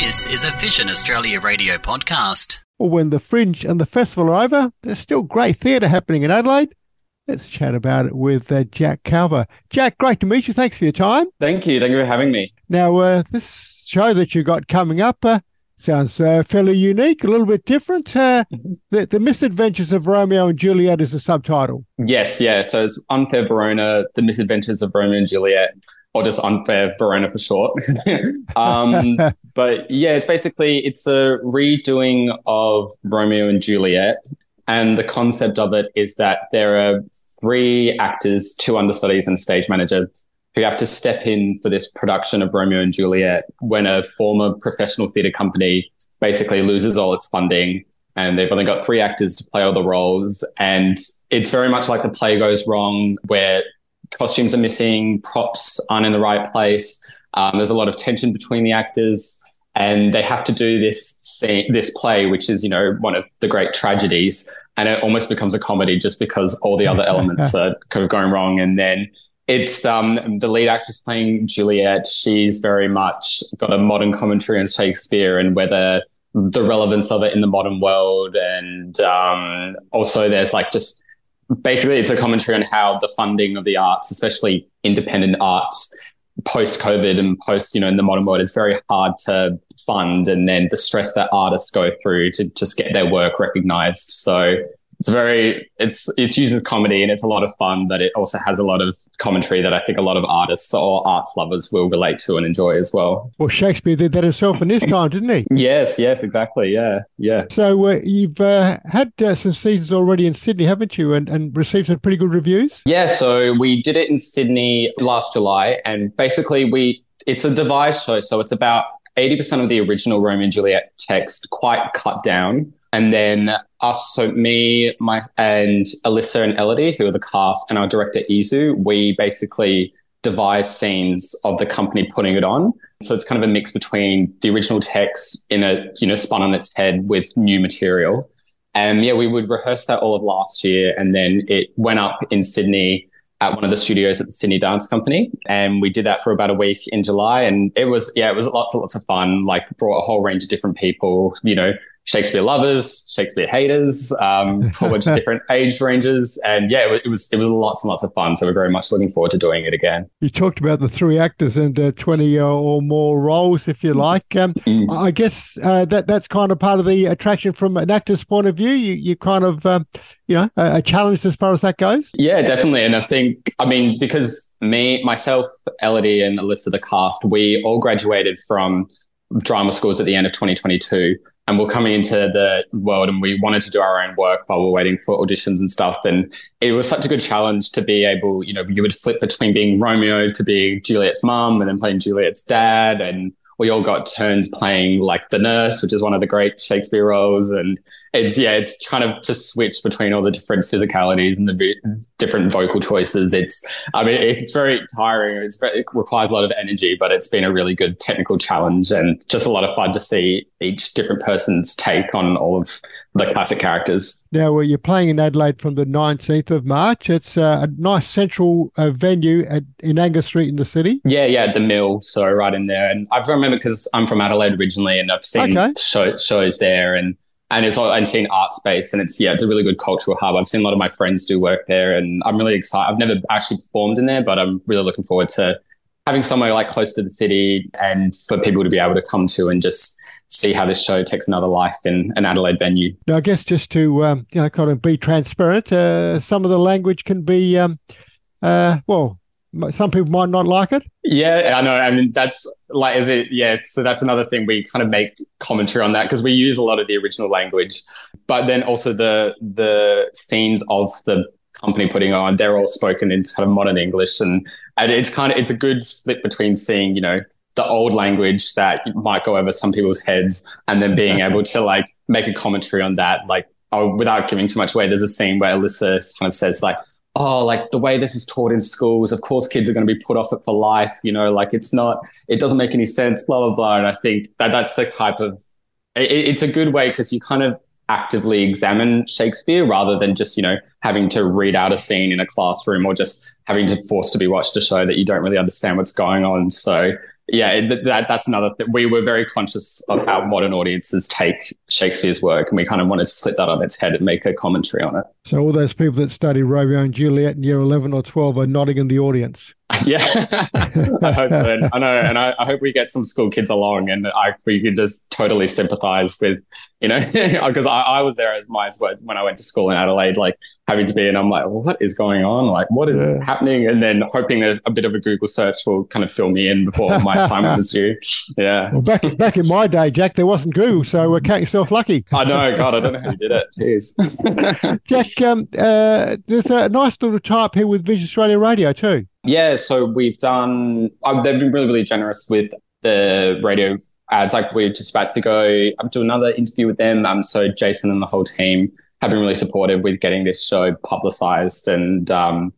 This is a Vision Australia radio podcast. Well, when the Fringe and the festival are over, there's still great theatre happening in Adelaide. Let's chat about it with uh, Jack Calver. Jack, great to meet you. Thanks for your time. Thank you. Thank you for having me. Now, uh, this show that you got coming up uh, sounds uh, fairly unique, a little bit different. Uh, the, the Misadventures of Romeo and Juliet is the subtitle. Yes, yeah. So it's Unfair Verona, The Misadventures of Romeo and Juliet, or just Unfair Verona for short. um, but yeah, it's basically it's a redoing of Romeo and Juliet, and the concept of it is that there are three actors, two understudies, and a stage manager who have to step in for this production of Romeo and Juliet when a former professional theatre company basically loses all its funding and they've only got three actors to play all the roles. And it's very much like the play goes wrong, where costumes are missing, props aren't in the right place. Um, there's a lot of tension between the actors, and they have to do this scene, this play, which is you know one of the great tragedies, and it almost becomes a comedy just because all the other elements are kind of going wrong. And then it's um, the lead actress playing Juliet. She's very much got a modern commentary on Shakespeare and whether the relevance of it in the modern world, and um, also there's like just basically it's a commentary on how the funding of the arts, especially independent arts, post COVID and post, you know, in the modern world, is very hard to fund, and then the stress that artists go through to just get their work recognized. So it's very it's it's used as comedy and it's a lot of fun but it also has a lot of commentary that i think a lot of artists or arts lovers will relate to and enjoy as well. Well shakespeare did that himself in his time didn't he? Yes yes exactly. Yeah yeah. So uh, you've uh, had uh, some seasons already in sydney haven't you? And, and received some pretty good reviews? Yeah so we did it in sydney last july and basically we it's a devised show. So it's about 80% of the original romeo and juliet text quite cut down. And then us, so me, my and Alyssa and Elodie, who are the cast, and our director Izu, we basically devise scenes of the company putting it on. So it's kind of a mix between the original text in a you know spun on its head with new material. And yeah, we would rehearse that all of last year, and then it went up in Sydney at one of the studios at the Sydney Dance Company, and we did that for about a week in July, and it was yeah, it was lots and lots of fun. Like brought a whole range of different people, you know, Shakespeare lovers, Shakespeare haters, um, a whole bunch of different age ranges, and yeah, it was, it was lots and lots of fun. So we're very much looking forward to doing it again. You talked about the three actors and uh, twenty uh, or more roles, if you like. Um, mm. I guess uh, that that's kind of part of the attraction from an actor's point of view. You you kind of um, you know a, challenge as far as that goes. Yeah, definitely. And I think I mean because me myself, Elodie, and Alyssa, the cast, we all graduated from drama schools at the end of 2022 and we're coming into the world and we wanted to do our own work while we're waiting for auditions and stuff. And it was such a good challenge to be able you know you would flip between being romeo to being juliet's mom and then playing juliet's dad and we all got turns playing like the nurse, which is one of the great Shakespeare roles. And it's, yeah, it's kind of to switch between all the different physicalities and the different vocal choices. It's, I mean, it's very tiring. It's very, it requires a lot of energy, but it's been a really good technical challenge and just a lot of fun to see each different person's take on all of the classic characters. Now, well, you're playing in Adelaide from the 19th of March. It's uh, a nice central uh, venue at, in Angas Street in the city. Yeah, yeah, the Mill. So right in there. And I remember because I'm from Adelaide originally and I've seen okay. show, shows there and and it's I've seen art space and it's yeah it's a really good cultural hub. I've seen a lot of my friends do work there and I'm really excited. I've never actually performed in there, but I'm really looking forward to having somewhere like close to the city and for people to be able to come to and just see how this show takes another life in an Adelaide venue. Now, I guess just to um, you know, kind of be transparent, uh, some of the language can be, um, uh, well, some people might not like it. Yeah, I know. I mean, that's like, is it? Yeah. So that's another thing we kind of make commentary on that because we use a lot of the original language, but then also the the scenes of the company putting on, they're all spoken in kind of modern English, and and it's kind of it's a good split between seeing you know the old language that might go over some people's heads and then being able to like make a commentary on that like oh, without giving too much away there's a scene where alyssa kind of says like oh like the way this is taught in schools of course kids are going to be put off it for life you know like it's not it doesn't make any sense blah blah blah. And i think that that's a type of it, it's a good way because you kind of actively examine shakespeare rather than just you know having to read out a scene in a classroom or just having to force to be watched a show that you don't really understand what's going on. So yeah, that that's another thing. We were very conscious of how modern audiences take Shakespeare's work, and we kind of wanted to flip that on its head and make a commentary on it. So all those people that study Romeo and Juliet in year eleven or twelve are nodding in the audience. yeah, I hope so. I know, and I, I, hope we get some school kids along, and I we could just totally sympathise with, you know, because I, I was there as my when I went to school in Adelaide, like having to be, and I'm like, what is going on? Like, what is yeah. happening? And then hoping that a bit of a Google search will kind of fill me in before my assignment was due. Yeah. Well, back back in my day, Jack, there wasn't Google, so uh, count yourself lucky. I know, God, I don't know how you did it. Jeez. Jack, um, uh, there's a nice little type here with Vision Australia Radio too. Yeah, so we've done. Uh, they've been really, really generous with the radio ads. Like we're just about to go up to another interview with them. Um, so Jason and the whole team have been really supportive with getting this show publicized and um,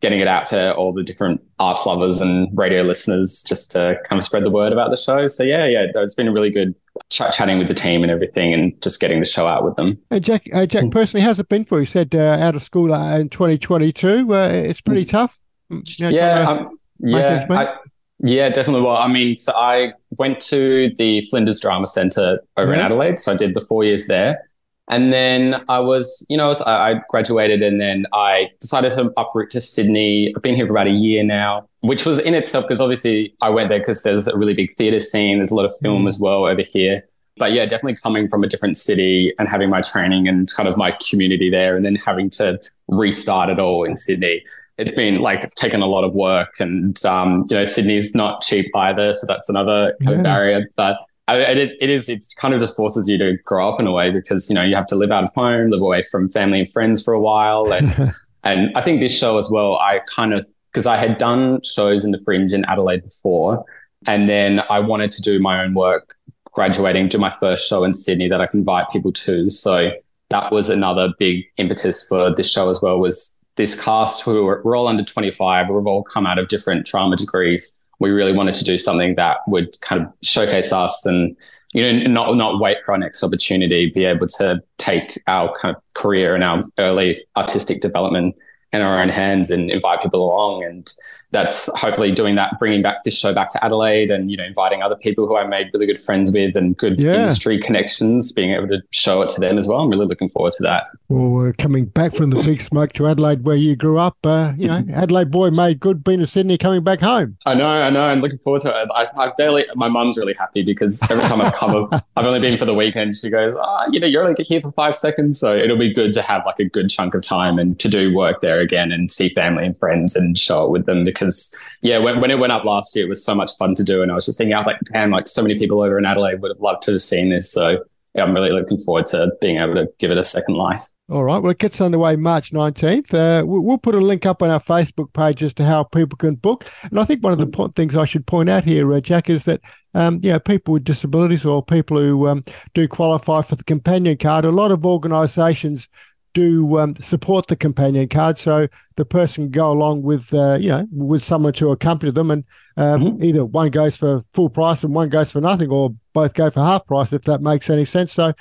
getting it out to all the different arts lovers and radio listeners, just to kind of spread the word about the show. So yeah, yeah, it's been a really good ch- chatting with the team and everything, and just getting the show out with them. Hey Jack, uh, Jack, personally, how's it been for you? you said uh, out of school uh, in 2022, uh, it's pretty hmm. tough. You yeah, um, yeah, I, yeah, definitely. Well, I mean, so I went to the Flinders Drama Centre over yeah. in Adelaide, so I did the four years there. And then I was, you know, I graduated and then I decided to uproot to Sydney. I've been here for about a year now, which was in itself because obviously I went there because there's a really big theatre scene. There's a lot of film mm. as well over here. But yeah, definitely coming from a different city and having my training and kind of my community there and then having to restart it all in Sydney it's been like it's taken a lot of work and um, you know sydney's not cheap either so that's another kind yeah. of barrier but it, it is it's kind of just forces you to grow up in a way because you know you have to live out of home live away from family and friends for a while and and i think this show as well i kind of because i had done shows in the fringe in adelaide before and then i wanted to do my own work graduating do my first show in sydney that i can invite people to so that was another big impetus for this show as well was this cast who were, we're all under 25 we've all come out of different trauma degrees. We really wanted to do something that would kind of showcase us and you know not not wait for our next opportunity be able to take our kind of career and our early artistic development in our own hands and invite people along and that's hopefully doing that, bringing back this show back to Adelaide and, you know, inviting other people who I made really good friends with and good yeah. industry connections, being able to show it to them as well. I'm really looking forward to that. Well, we're coming back from the big smoke to Adelaide where you grew up. Uh, you know, Adelaide boy made good being to Sydney coming back home. I know, I know. I'm looking forward to it. I, I barely, my mum's really happy because every time I've come, I've only been for the weekend. She goes, oh, you know, you're only here for five seconds. So it'll be good to have like a good chunk of time and to do work there again and see family and friends and show it with them because, yeah, when, when it went up last year, it was so much fun to do. And I was just thinking, I was like, damn, like so many people over in Adelaide would have loved to have seen this. So yeah, I'm really looking forward to being able to give it a second life. All right. Well, it gets underway March 19th. Uh, we'll put a link up on our Facebook page as to how people can book. And I think one of the po- things I should point out here, uh, Jack, is that, um, you know, people with disabilities or people who um, do qualify for the companion card, a lot of organisations do um, support the companion card, so the person can go along with uh, you know with someone to accompany them, and um, mm-hmm. either one goes for full price and one goes for nothing, or both go for half price if that makes any sense. So.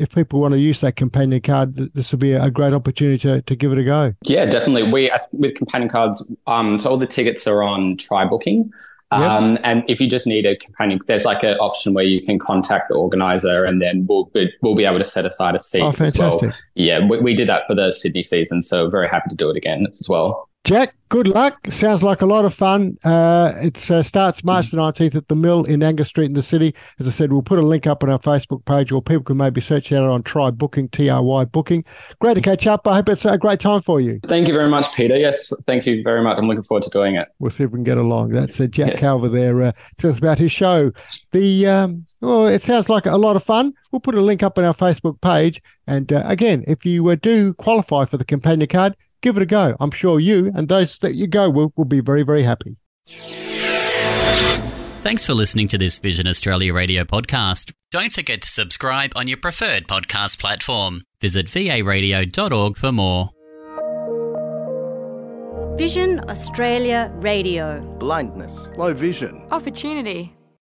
If people want to use that companion card, this will be a great opportunity to, to give it a go. Yeah, definitely. We with companion cards, um, so all the tickets are on try booking. Um. And if you just need a companion, there's like an option where you can contact the organizer, and then we'll we'll be able to set aside a seat oh, as well. Yeah, we, we did that for the Sydney season, so very happy to do it again as well. Jack, good luck. Sounds like a lot of fun. Uh, it uh, starts March the 19th at the Mill in Angas Street in the city. As I said, we'll put a link up on our Facebook page or people can maybe search out on Try Booking, T R Y Booking. Great to catch up. I hope it's a great time for you. Thank you very much, Peter. Yes, thank you very much. I'm looking forward to doing it. We'll see if we can get along. That's uh, Jack yes. Calver there. Uh, tells about his show. The um, Well, it sounds like a lot of fun. We'll put a link up on our Facebook page. And uh, again, if you uh, do qualify for the companion card, give it a go. I'm sure you and those that you go will, will be very, very happy. Thanks for listening to this Vision Australia radio podcast. Don't forget to subscribe on your preferred podcast platform. Visit varadio.org for more. Vision Australia Radio. Blindness. Low vision. Opportunity.